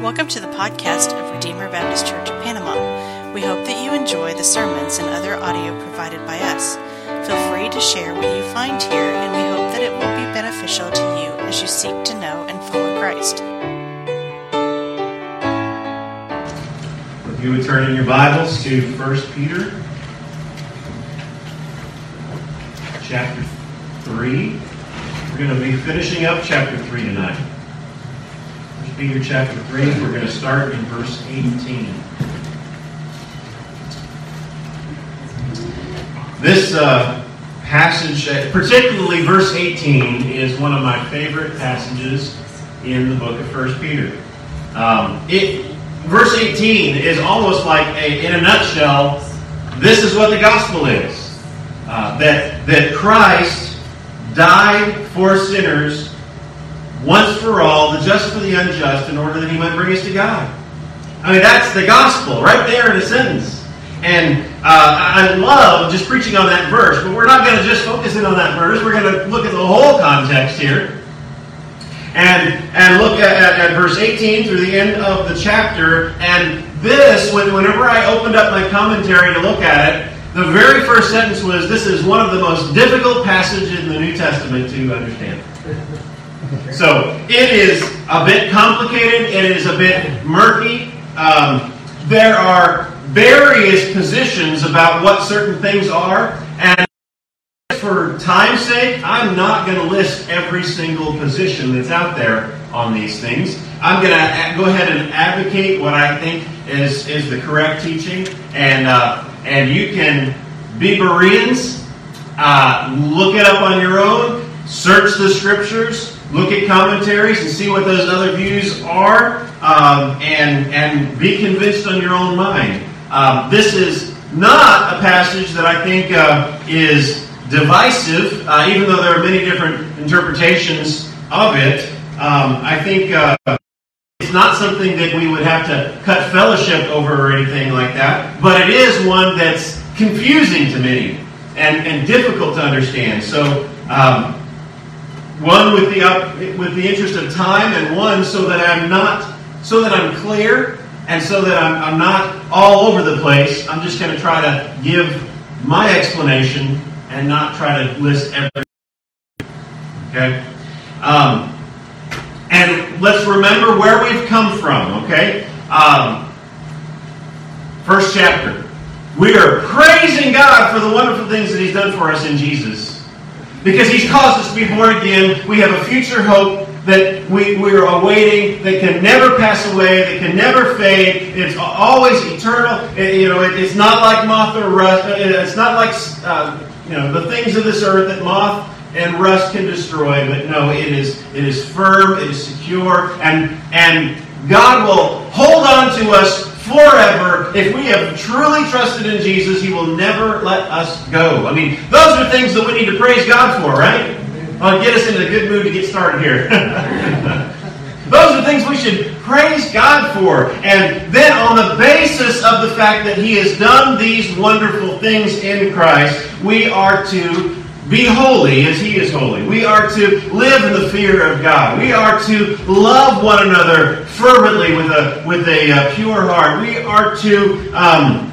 Welcome to the podcast of Redeemer Baptist Church of Panama. We hope that you enjoy the sermons and other audio provided by us. Feel free to share what you find here, and we hope that it will be beneficial to you as you seek to know and follow Christ. If you would turn in your Bibles to 1 Peter chapter 3. We're going to be finishing up chapter 3 tonight. 1 Peter chapter 3, we're going to start in verse 18. This uh, passage, uh, particularly verse 18, is one of my favorite passages in the book of 1 Peter. Um, it, verse 18 is almost like, a, in a nutshell, this is what the gospel is. Uh, that, that Christ died for sinners once for all, the just for the unjust, in order that he might bring us to God. I mean, that's the gospel right there in a sentence. And uh, I love just preaching on that verse, but we're not going to just focus in on that verse. We're going to look at the whole context here. And, and look at, at, at verse 18 through the end of the chapter. And this, when, whenever I opened up my commentary to look at it, the very first sentence was This is one of the most difficult passages in the New Testament to understand. So it is a bit complicated, it is a bit murky. Um, there are various positions about what certain things are, and for time's sake, I'm not going to list every single position that's out there on these things. I'm going to go ahead and advocate what I think is, is the correct teaching, and uh, and you can be Bereans, uh, look it up on your own, search the scriptures, look at commentaries, and see what those other views are, um, and and be convinced on your own mind. Um, this is not a passage that I think uh, is divisive, uh, even though there are many different interpretations of it. Um, I think uh, it's not something that we would have to cut fellowship over or anything like that, but it is one that's confusing to many and, and difficult to understand. So, um, one with the up, with the interest of time, and one so that I'm not so that I'm clear and so that I'm, I'm not all over the place. I'm just going to try to give my explanation and not try to list everything. Okay? Um, and let's remember where we've come from, okay? Um, first chapter. We are praising God for the wonderful things that He's done for us in Jesus. Because He's caused us to be born again. We have a future hope that we, we are awaiting that can never pass away, that can never fade. It's always eternal. It, you know, it, it's not like moth or rust. It's not like uh, you know the things of this earth that moth and rust can destroy. But no, it is it is firm. It is secure, and and God will hold on to us forever. If we have truly trusted in Jesus, He will never let us go. I mean, those are things that we need to praise God for, right? I'll get us into a good mood to get started here. Those are things we should praise God for. And then, on the basis of the fact that He has done these wonderful things in Christ, we are to be holy as He is holy. We are to live in the fear of God. We are to love one another fervently with a, with a uh, pure heart. We are to. Um,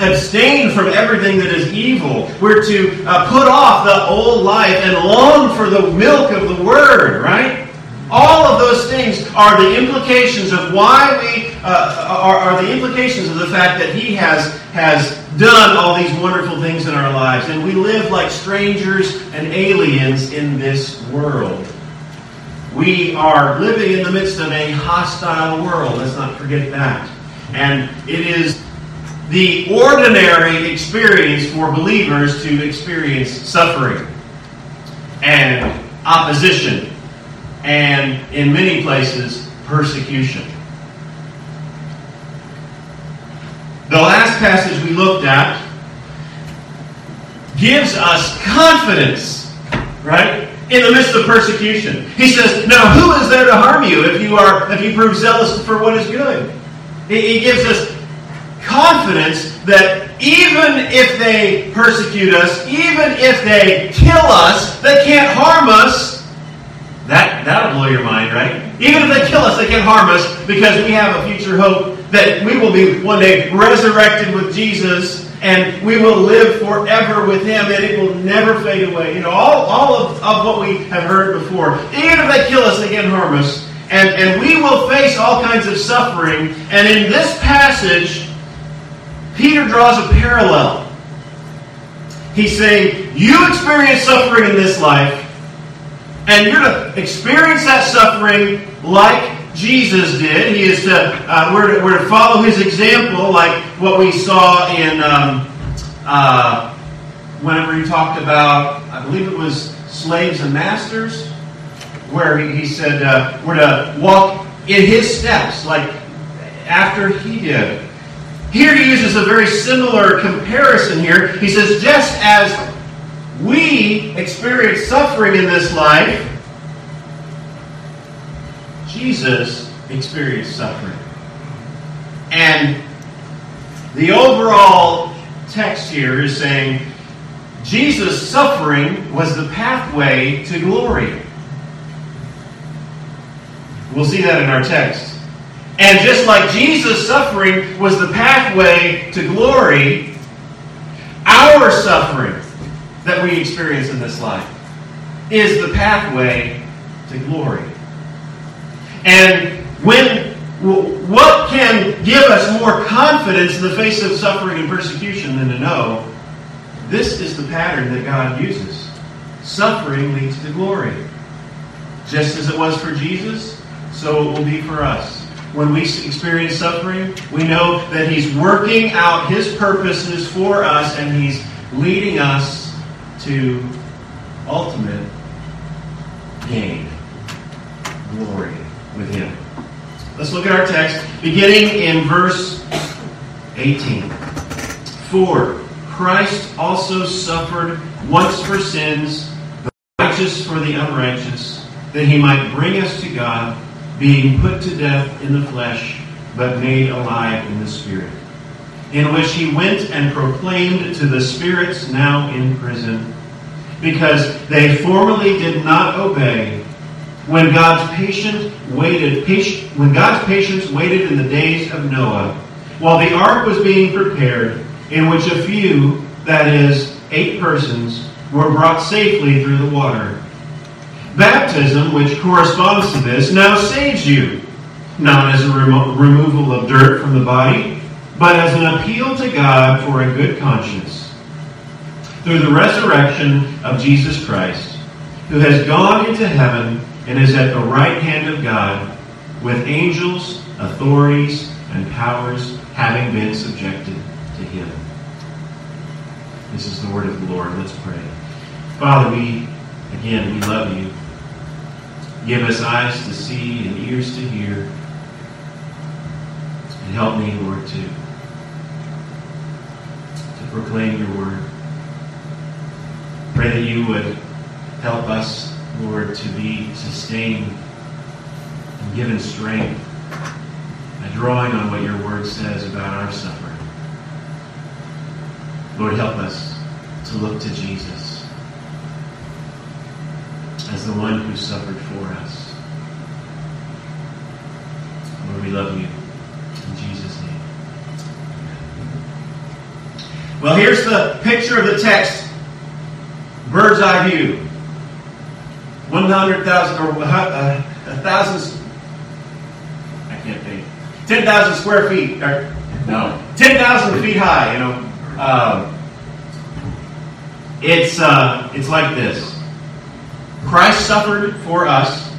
abstain from everything that is evil. We're to uh, put off the old life and long for the milk of the Word, right? All of those things are the implications of why we uh, are, are, the implications of the fact that He has has done all these wonderful things in our lives, and we live like strangers and aliens in this world. We are living in the midst of a hostile world. Let's not forget that, and it is the ordinary experience for believers to experience suffering and opposition and, in many places, persecution. The passage we looked at gives us confidence, right? In the midst of persecution. He says, Now who is there to harm you if you are if you prove zealous for what is good? He gives us confidence that even if they persecute us, even if they kill us, they can't harm us. That, that'll blow your mind, right? Even if they kill us, they can't harm us because we have a future hope that we will be one day resurrected with Jesus and we will live forever with Him and it will never fade away. You know, all, all of, of what we have heard before. Even if they kill us, they can't harm us. And, and we will face all kinds of suffering. And in this passage, Peter draws a parallel. He's saying, You experience suffering in this life, and you're to experience that suffering like Jesus did. He is to, uh, we're, we're to follow his example, like what we saw in um, uh, whenever he talked about, I believe it was slaves and masters, where he, he said uh, we're to walk in his steps, like after he did. Here he uses a very similar comparison here. He says, just as we experience suffering in this life, Jesus experienced suffering. And the overall text here is saying Jesus' suffering was the pathway to glory. We'll see that in our text. And just like Jesus' suffering was the pathway to glory, our suffering that we experience in this life is the pathway to glory. And when what can give us more confidence in the face of suffering and persecution than to know this is the pattern that God uses? Suffering leads to glory. Just as it was for Jesus, so it will be for us. When we experience suffering, we know that He's working out His purposes for us and He's leading us to ultimate gain, glory with Him. Let's look at our text, beginning in verse 18. For Christ also suffered once for sins, the righteous for the unrighteous, that he might bring us to God, being put to death in the flesh, but made alive in the Spirit. In which he went and proclaimed to the spirits now in prison, because they formerly did not obey when God's patient waited, when God's patience waited in the days of Noah, while the ark was being prepared, in which a few, that is, eight persons, were brought safely through the water. Baptism, which corresponds to this, now saves you, not as a remo- removal of dirt from the body, but as an appeal to God for a good conscience. Through the resurrection of Jesus Christ, who has gone into heaven and is at the right hand of God, with angels, authorities, and powers having been subjected to him. This is the word of the Lord. Let's pray. Father, we, again, we love you. Give us eyes to see and ears to hear. And help me, Lord, to, to proclaim your word. Pray that you would help us Lord, to be sustained and given strength by drawing on what your word says about our suffering. Lord, help us to look to Jesus as the one who suffered for us. Lord, we love you. In Jesus' name. Well, here's the picture of the text. Bird's eye view. 100,000 or uh, a thousand, I can't think, 10,000 square feet, or no, 10,000 feet high, you know. Um, it's, uh, it's like this Christ suffered for us,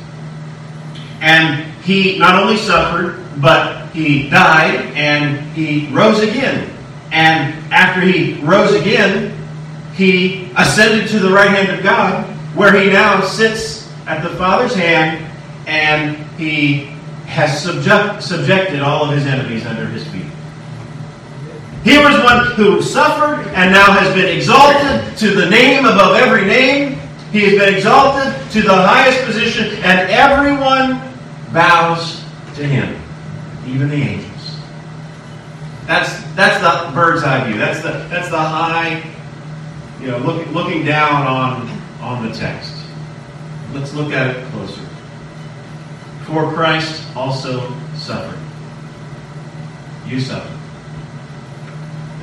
and he not only suffered, but he died and he rose again. And after he rose again, he ascended to the right hand of God where he now sits at the Father's hand and he has subject, subjected all of his enemies under his feet. He was one who suffered and now has been exalted to the name above every name. He has been exalted to the highest position, and everyone bows to him, even the angels. That's that's the bird's eye view. That's the that's the high, you know, look, looking down on on the text. Let's look at it closer. For Christ also suffered. You suffered.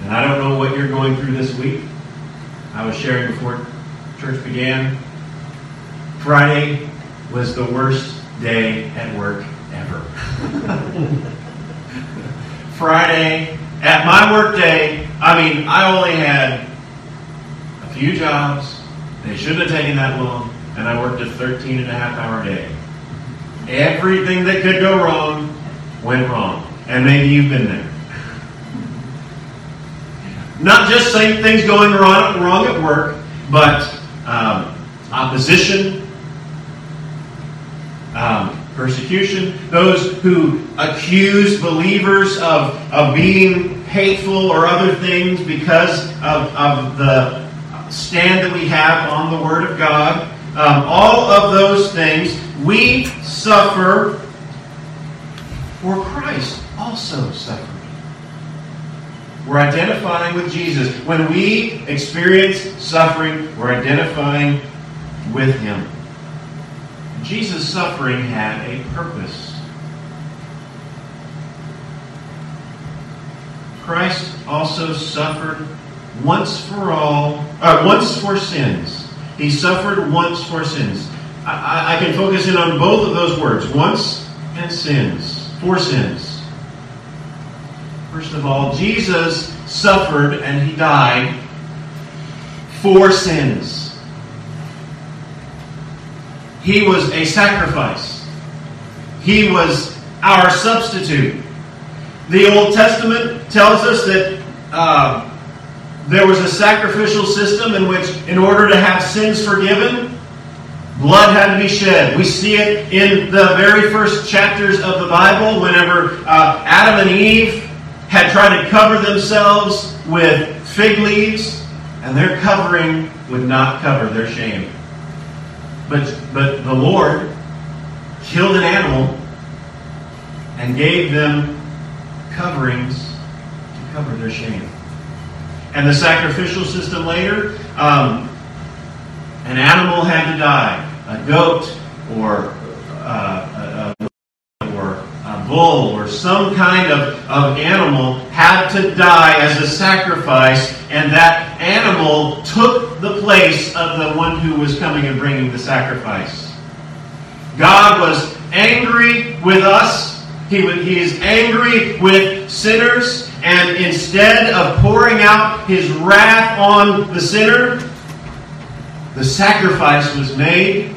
And I don't know what you're going through this week. I was sharing before church began. Friday was the worst day at work ever. Friday, at my work day, I mean, I only had a few jobs. They shouldn't have taken that long. And I worked a 13 and a half hour day. Everything that could go wrong went wrong. And maybe you've been there. Not just same things going wrong, wrong at work, but um, opposition, um, persecution, those who accuse believers of, of being hateful or other things because of, of the stand that we have on the Word of God. Um, all of those things, we suffer for Christ also suffered. We're identifying with Jesus. When we experience suffering, we're identifying with Him. Jesus' suffering had a purpose. Christ also suffered once for all, uh, once for sins. He suffered once for sins. I, I, I can focus in on both of those words, once and sins, for sins. First of all, Jesus suffered and he died for sins. He was a sacrifice. He was our substitute. The Old Testament tells us that uh, there was a sacrificial system in which, in order to have sins forgiven, blood had to be shed. We see it in the very first chapters of the Bible whenever uh, Adam and Eve had tried to cover themselves with fig leaves, and their covering would not cover their shame. But, but the Lord killed an animal and gave them coverings to cover their shame. And the sacrificial system later, um, an animal had to die. A goat or uh, a, bull or some kind of, of animal had to die as a sacrifice, and that animal took the place of the one who was coming and bringing the sacrifice. God was angry with us. He, he is angry with sinners, and instead of pouring out his wrath on the sinner, the sacrifice was made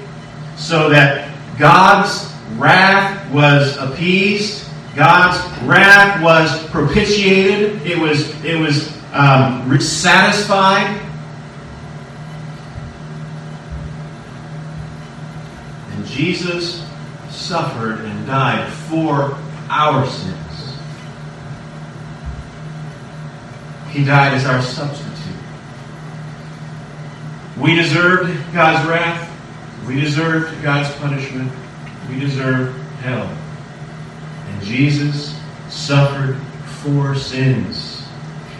so that God's wrath was appeased. God's wrath was propitiated. It was, it was um, satisfied. And Jesus suffered and died for our sins. He died as our substitute. We deserved God's wrath. We deserved God's punishment we deserve hell. And Jesus suffered for sins.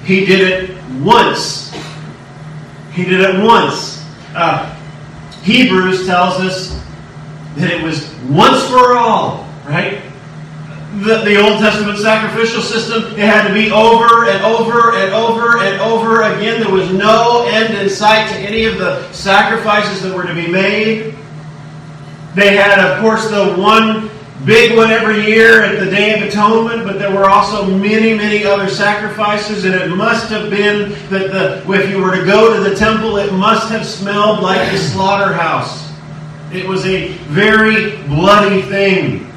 He did it once. He did it once. Uh, Hebrews tells us that it was once for all, right? The, the Old Testament sacrificial system, it had to be over and over and over and over again. There was no end in sight to any of the sacrifices that were to be made. They had, of course, the one big one every year at the Day of Atonement, but there were also many, many other sacrifices, and it must have been that the, if you were to go to the temple, it must have smelled like a slaughterhouse. It was a very bloody thing.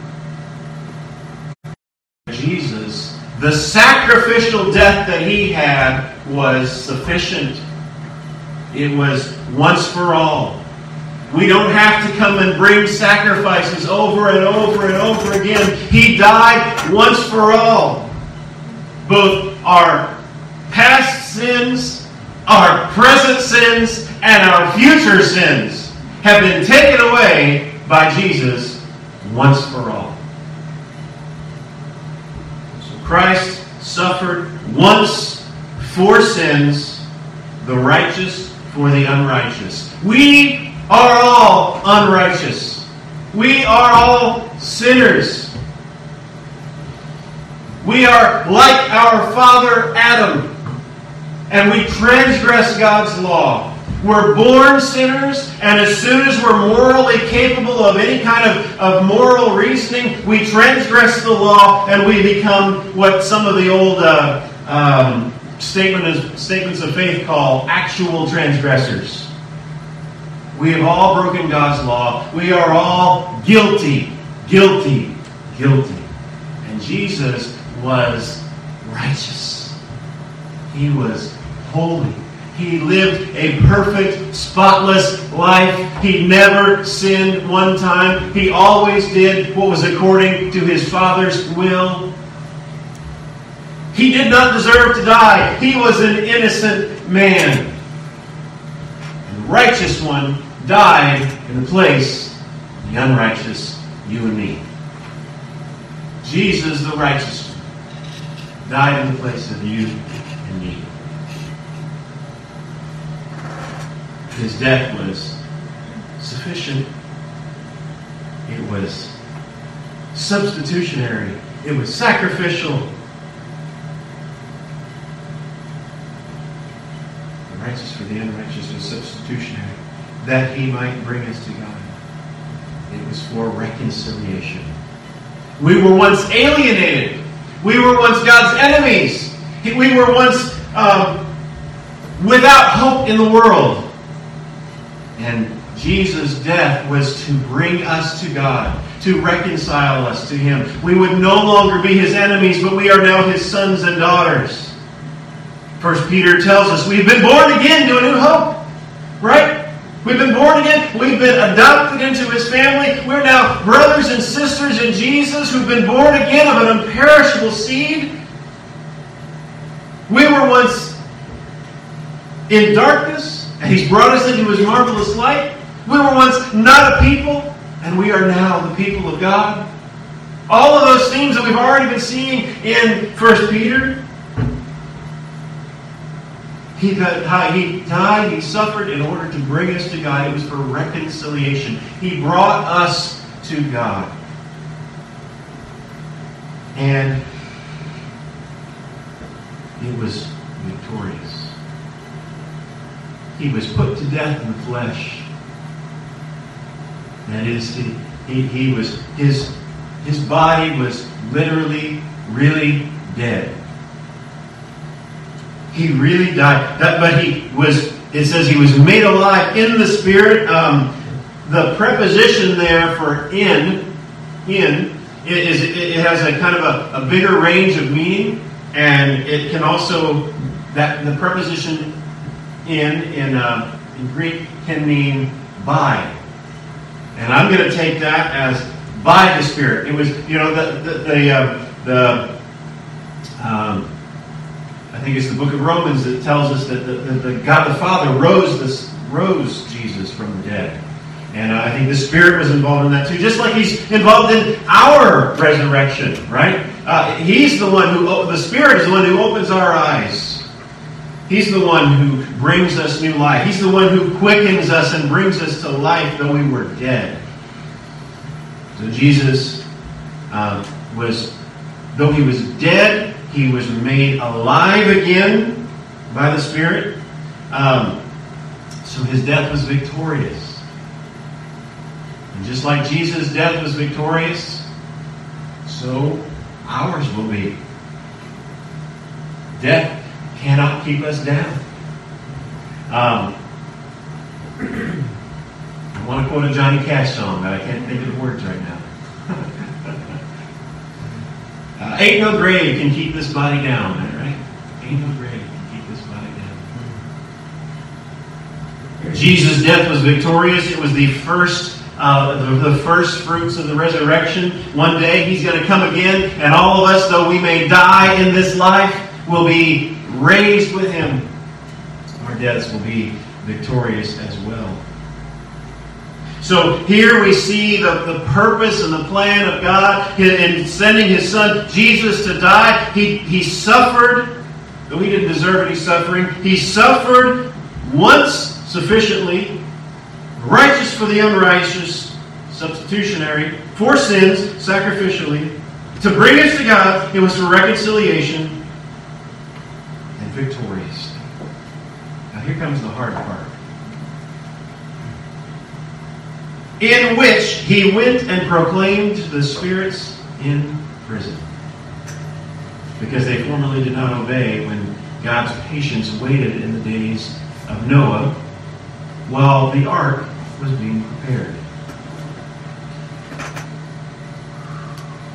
Jesus, the sacrificial death that he had was sufficient. It was once for all. We don't have to come and bring sacrifices over and over and over again. He died once for all. Both our past sins, our present sins, and our future sins have been taken away by Jesus once for all. So Christ suffered once for sins, the righteous for the unrighteous. We are all unrighteous. We are all sinners. We are like our father Adam, and we transgress God's law. We're born sinners, and as soon as we're morally capable of any kind of, of moral reasoning, we transgress the law and we become what some of the old uh, um, statement statements of faith call actual transgressors. We have all broken God's law. We are all guilty, guilty, guilty. And Jesus was righteous. He was holy. He lived a perfect, spotless life. He never sinned one time. He always did what was according to his Father's will. He did not deserve to die. He was an innocent man. And the righteous one died in the place of the unrighteous, you and me. Jesus, the righteous one, died in the place of you and me. His death was sufficient. It was substitutionary. It was sacrificial. The righteous for the unrighteous was substitutionary, that he might bring us to God. It was for reconciliation. We were once alienated. We were once God's enemies. We were once um, without hope in the world. And Jesus' death was to bring us to God, to reconcile us to Him. We would no longer be His enemies, but we are now His sons and daughters. First Peter tells us we've been born again to a new hope. Right? We've been born again. We've been adopted into His family. We're now brothers and sisters in Jesus who've been born again of an imperishable seed. We were once in darkness, and He's brought us into His marvelous light. We were once not a people, and we are now the people of God. All of those themes that we've already been seeing in 1 Peter. He, got, he died, he suffered in order to bring us to God. It was for reconciliation. He brought us to God. And it was victorious. He was put to death in the flesh. That is, he, he, he was his his body was literally, really dead. He really died. That, but he was. It says he was made alive in the spirit. Um, the preposition there for in, in, it, is, it has a kind of a, a bigger range of meaning, and it can also that the preposition in in, uh, in Greek can mean by. And I'm going to take that as by the Spirit. It was, you know, the the the, uh, the um, I think it's the Book of Romans that tells us that the, the, the God the Father rose this rose Jesus from the dead. And I think the Spirit was involved in that too, just like He's involved in our resurrection, right? Uh, he's the one who, the Spirit is the one who opens our eyes. He's the one who brings us new life. He's the one who quickens us and brings us to life though we were dead. So Jesus uh, was, though he was dead, he was made alive again by the Spirit. Um, so his death was victorious. And just like Jesus' death was victorious, so ours will be. Death cannot keep us down. Um, I want to quote a Johnny Cash song, but I can't think of the words right now. uh, ain't no grave can keep this body down, right? Ain't no grave can keep this body down. Jesus' death was victorious. It was the first uh, the, the, first fruits of the resurrection. One day he's going to come again, and all of us, though we may die in this life, will be raised with him. Deaths will be victorious as well. So here we see the, the purpose and the plan of God in sending his son Jesus to die. He, he suffered, though he didn't deserve any suffering, he suffered once sufficiently righteous for the unrighteous, substitutionary, for sins, sacrificially, to bring us to God. It was for reconciliation and victorious. Here comes the hard part. In which he went and proclaimed the spirits in prison. Because they formerly did not obey when God's patience waited in the days of Noah while the ark was being prepared.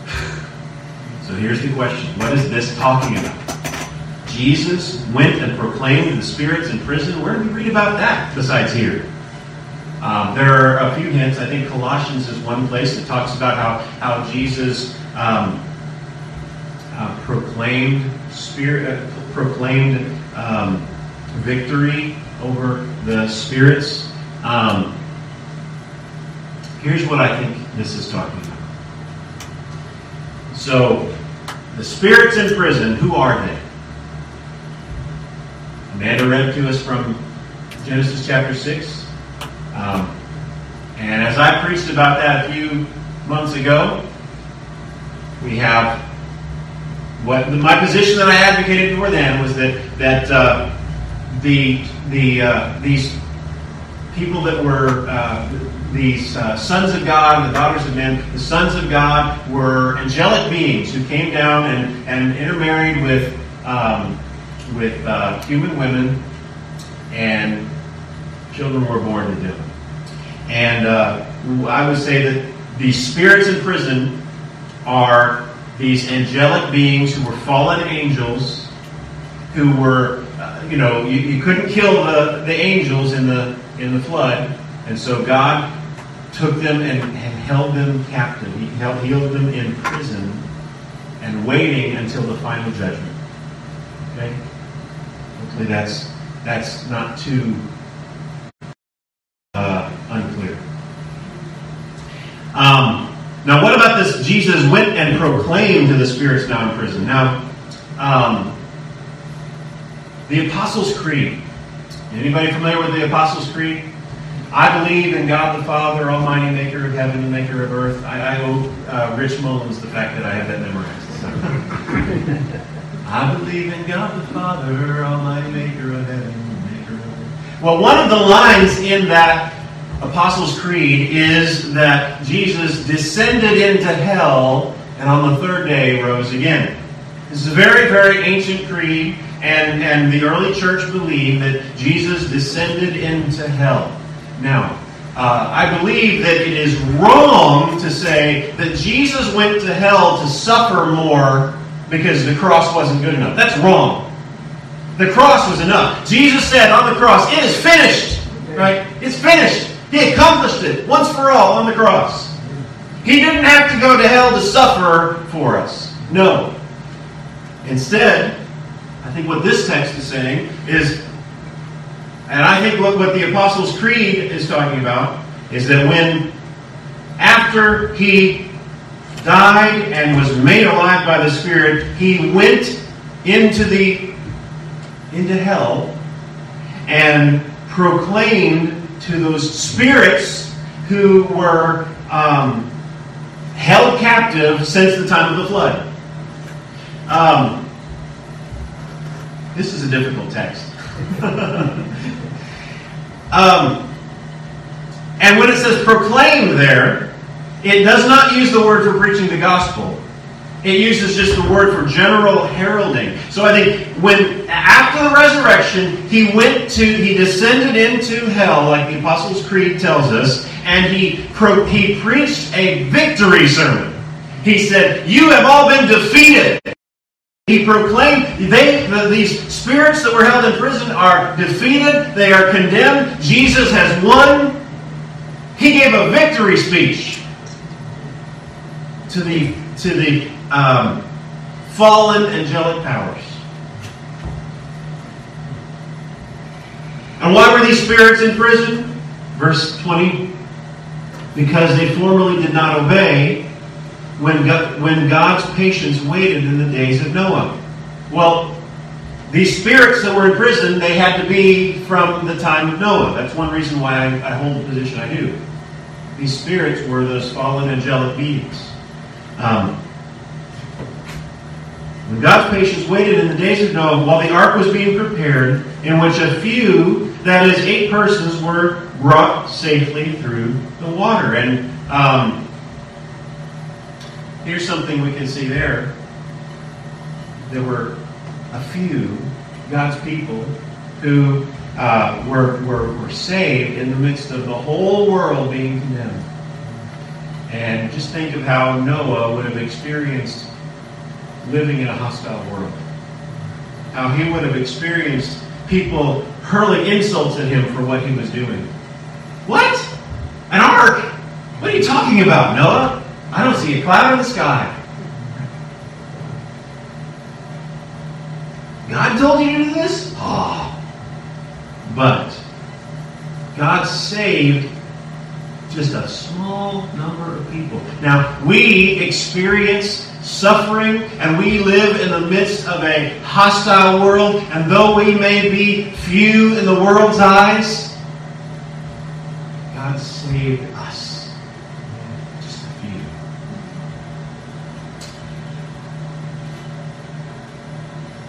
So here's the question What is this talking about? Jesus went and proclaimed the spirits in prison. Where do we read about that besides here? Um, there are a few hints. I think Colossians is one place that talks about how, how Jesus um, uh, proclaimed spirit, uh, proclaimed um, victory over the spirits. Um, here's what I think this is talking about. So, the spirits in prison, who are they? Amanda read to us from Genesis chapter 6. Um, and as I preached about that a few months ago, we have what my position that I advocated for then was that that uh, the the uh, these people that were uh, these uh, sons of God and the daughters of men, the sons of God were angelic beings who came down and, and intermarried with um, with uh, human women, and children were born to them. And uh, I would say that the spirits in prison are these angelic beings who were fallen angels who were, uh, you know, you, you couldn't kill the, the angels in the in the flood, and so God took them and, and held them captive. He held, held them in prison and waiting until the final judgment. Okay? Hopefully that's that's not too uh, unclear. Um, now, what about this? Jesus went and proclaimed to the spirits now in prison. Now, um, the Apostles' Creed. Anybody familiar with the Apostles' Creed? I believe in God the Father, Almighty Maker of heaven and Maker of earth. I, I owe uh, Rich Mullins the fact that I have that memorized. I believe in God the Father, Almighty Maker of heaven and Maker of. Well, one of the lines in that Apostles' Creed is that Jesus descended into hell and on the third day rose again. This is a very, very ancient creed, and, and the early church believed that Jesus descended into hell. Now, uh, I believe that it is wrong to say that Jesus went to hell to suffer more because the cross wasn't good enough. That's wrong. The cross was enough. Jesus said on the cross, It is finished. Right? It's finished. He accomplished it once for all on the cross. He didn't have to go to hell to suffer for us. No. Instead, I think what this text is saying is, and I think what, what the Apostles' Creed is talking about, is that when, after he died and was made alive by the Spirit, he went into the into hell and proclaimed to those spirits who were um, held captive since the time of the flood. Um, this is a difficult text. um, and when it says proclaim there, it does not use the word for preaching the gospel. It uses just the word for general heralding. So I think when after the resurrection, he went to he descended into hell, like the Apostles' Creed tells us, and he pro, he preached a victory sermon. He said, "You have all been defeated." He proclaimed they the, these spirits that were held in prison are defeated. They are condemned. Jesus has won. He gave a victory speech to the to the um, fallen angelic powers. And why were these spirits in prison? Verse 20 Because they formerly did not obey when, God, when God's patience waited in the days of Noah. Well, these spirits that were in prison, they had to be from the time of Noah. That's one reason why I, I hold the position I do. these spirits were those fallen angelic beings. Um, when God's patience waited in the days of Noah while the ark was being prepared, in which a few, that is, eight persons, were brought safely through the water. And um, here's something we can see there. There were a few God's people who uh, were, were, were saved in the midst of the whole world being condemned. And just think of how Noah would have experienced living in a hostile world. How he would have experienced people hurling insults at him for what he was doing. What? An ark? What are you talking about, Noah? I don't see a cloud in the sky. God told you to do this? Oh. But God saved just a small number of people. Now, we experience suffering and we live in the midst of a hostile world, and though we may be few in the world's eyes, God saved us. Just a few.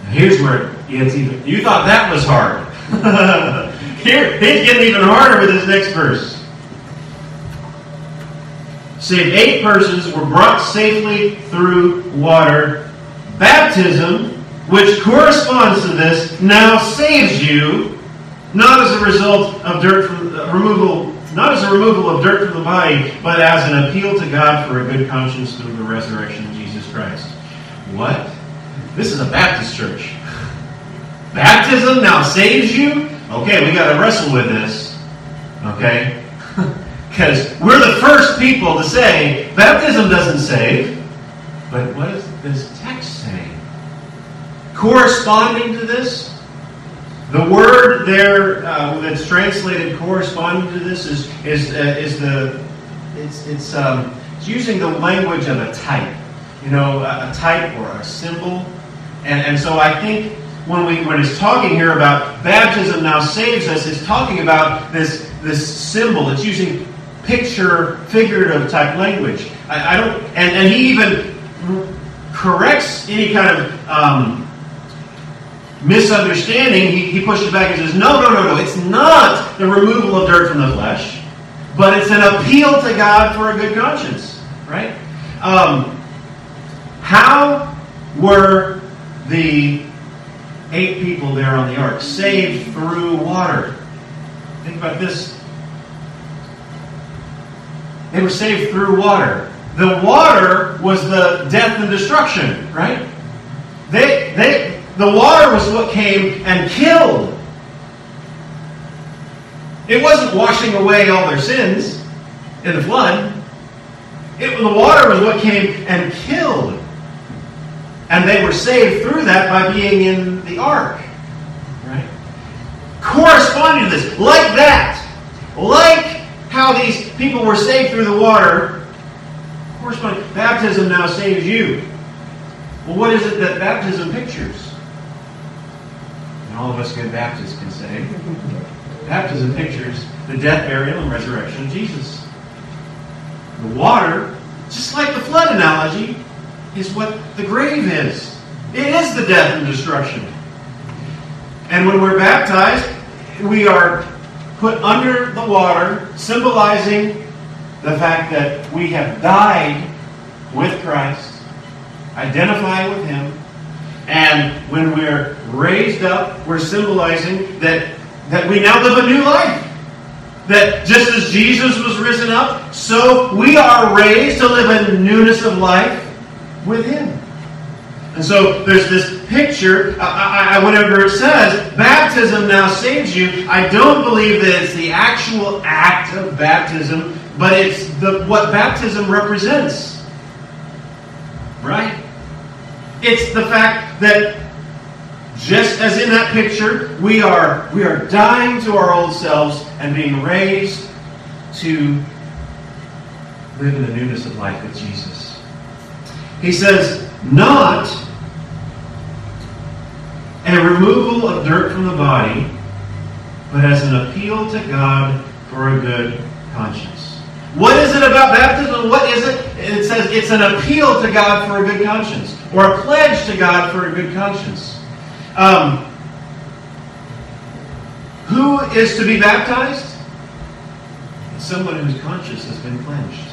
Now here's where it gets even. You thought that was hard. Here, it's getting even harder with this next verse. Save eight persons were brought safely through water. Baptism, which corresponds to this, now saves you, not as a result of dirt from uh, removal, not as a removal of dirt from the body, but as an appeal to God for a good conscience through the resurrection of Jesus Christ. What? This is a Baptist church. Baptism now saves you? Okay, we got to wrestle with this. Okay? Because we're the first people to say baptism doesn't save. But what is this text saying? Corresponding to this, the word there uh, that's translated corresponding to this is is uh, is the it's it's um, it's using the language of a type, you know, a, a type or a symbol, and and so I think when we when it's talking here about baptism now saves us, it's talking about this this symbol. It's using picture figurative type language. I, I don't and, and he even corrects any kind of um, misunderstanding. He, he pushes back and says, no, no, no, no. It's not the removal of dirt from the flesh, but it's an appeal to God for a good conscience. Right? Um, how were the eight people there on the ark, saved through water. Think about this. They were saved through water. The water was the death and destruction, right? They, they, the water was what came and killed. It wasn't washing away all their sins in the flood. It, the water was what came and killed. And they were saved through that by being in the ark. Right? Corresponding to this, like that, like how these people were saved through the water, Of course, corresponding, baptism now saves you. Well, what is it that baptism pictures? And all of us good Baptists can say, baptism pictures the death, burial, and resurrection of Jesus. The water, just like the flood analogy, is what the grave is. It is the death and destruction. And when we're baptized, we are put under the water, symbolizing the fact that we have died with Christ, identifying with Him, and when we're raised up, we're symbolizing that, that we now live a new life. That just as Jesus was risen up, so we are raised to live in newness of life with Him. And so there's this picture, I, I, whenever it says, baptism now saves you, I don't believe that it's the actual act of baptism, but it's the, what baptism represents. Right? It's the fact that just as in that picture, we are, we are dying to our old selves and being raised to live in the newness of life with Jesus. He says, not a removal of dirt from the body, but as an appeal to God for a good conscience. What is it about baptism? What is it? It says it's an appeal to God for a good conscience, or a pledge to God for a good conscience. Um, who is to be baptized? Someone whose conscience has been cleansed.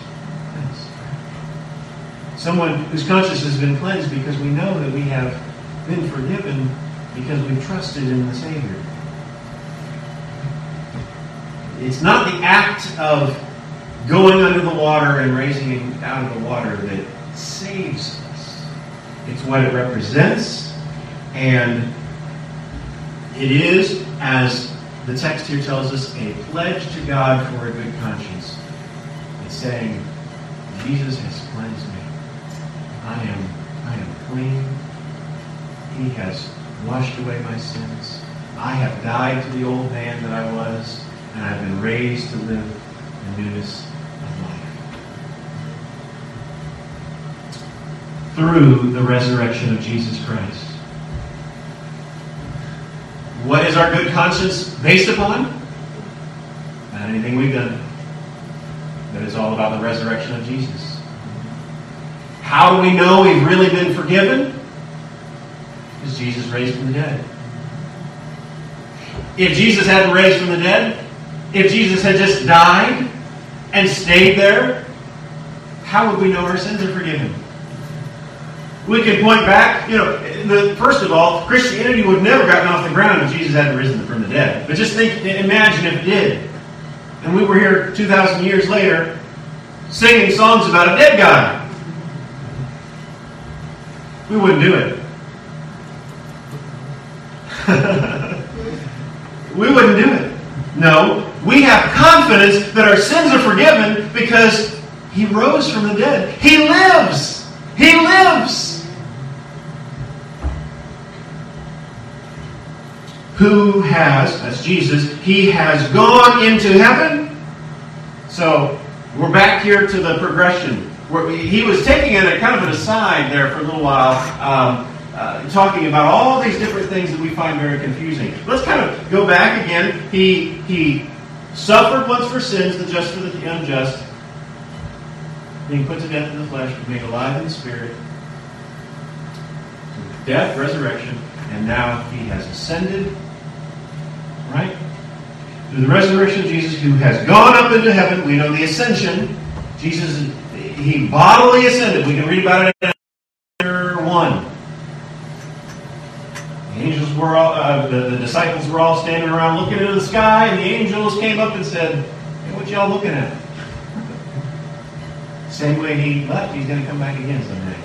Someone whose conscience has been cleansed because we know that we have been forgiven because we've trusted in the Savior. It's not the act of going under the water and raising out of the water that saves us. It's what it represents, and it is, as the text here tells us, a pledge to God for a good conscience. It's saying, Jesus has cleansed me. I am, I am clean. He has washed away my sins. I have died to the old man that I was, and I've been raised to live in newness of life. Through the resurrection of Jesus Christ. What is our good conscience based upon? Not anything we've done. That is all about the resurrection of Jesus. How do we know we've really been forgiven? Because Jesus raised from the dead. If Jesus hadn't raised from the dead, if Jesus had just died and stayed there, how would we know our sins are forgiven? We could point back, you know, the, first of all, Christianity would have never gotten off the ground if Jesus hadn't risen from the dead. But just think, imagine if it did. And we were here 2,000 years later singing songs about a dead guy. We wouldn't do it. we wouldn't do it. No, we have confidence that our sins are forgiven because He rose from the dead. He lives. He lives. Who has, that's Jesus, He has gone into heaven. So we're back here to the progression. He was taking it at kind of an aside there for a little while. Um, uh, talking about all these different things that we find very confusing. Let's kind of go back again. He he suffered once for sins, the just for the unjust, being put to death in the flesh, made alive in the spirit, death, resurrection, and now he has ascended. Right? Through the resurrection of Jesus, who has gone up into heaven, we know the ascension. Jesus, he bodily ascended. We can read about it in chapter 1 angels were all, uh, the, the, disciples were all standing around looking into the sky, and the angels came up and said, hey, what y'all looking at? Same way he left, he's going to come back again someday.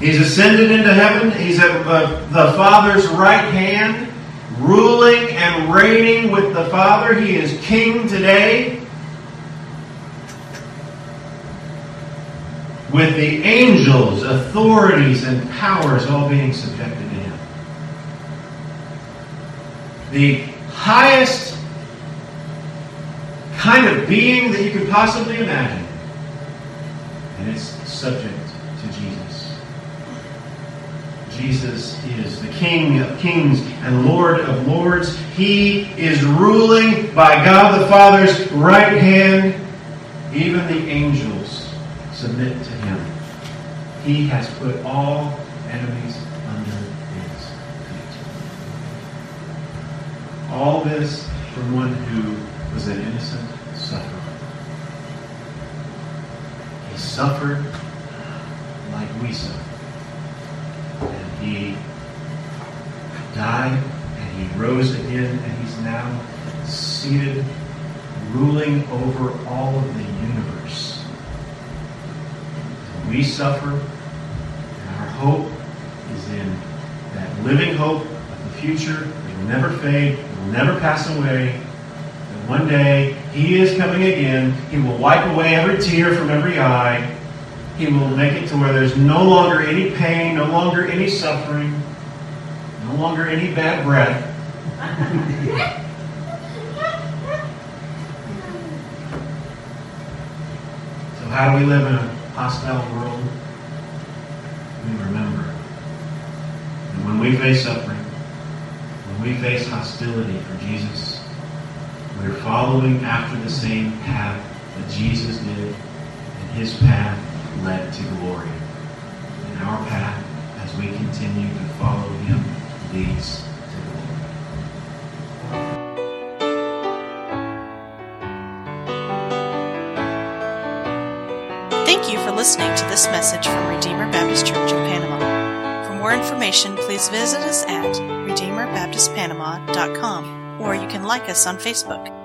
He's ascended into heaven. He's at uh, the Father's right hand, ruling and reigning with the Father. He is king today. With the angels, authorities, and powers all being subjected to him. The highest kind of being that you could possibly imagine. And it's subject to Jesus. Jesus is the King of kings and Lord of lords. He is ruling by God the Father's right hand. Even the angels submit to him. He has put all enemies under his feet. All this from one who was an innocent sufferer. He suffered like we suffer. And he died and he rose again and he's now seated ruling over all of the universe we suffer, and our hope is in that living hope of the future that will never fade, will never pass away. And one day He is coming again. He will wipe away every tear from every eye. He will make it to where there's no longer any pain, no longer any suffering, no longer any bad breath. so how do we live in a hostile world, we remember. And when we face suffering, when we face hostility for Jesus, We're following after the same path that Jesus did, and his path led to glory. And our path, as we continue to follow him, leads listening to this message from Redeemer Baptist Church of Panama. For more information, please visit us at RedeemerBaptistPanama.com or you can like us on Facebook.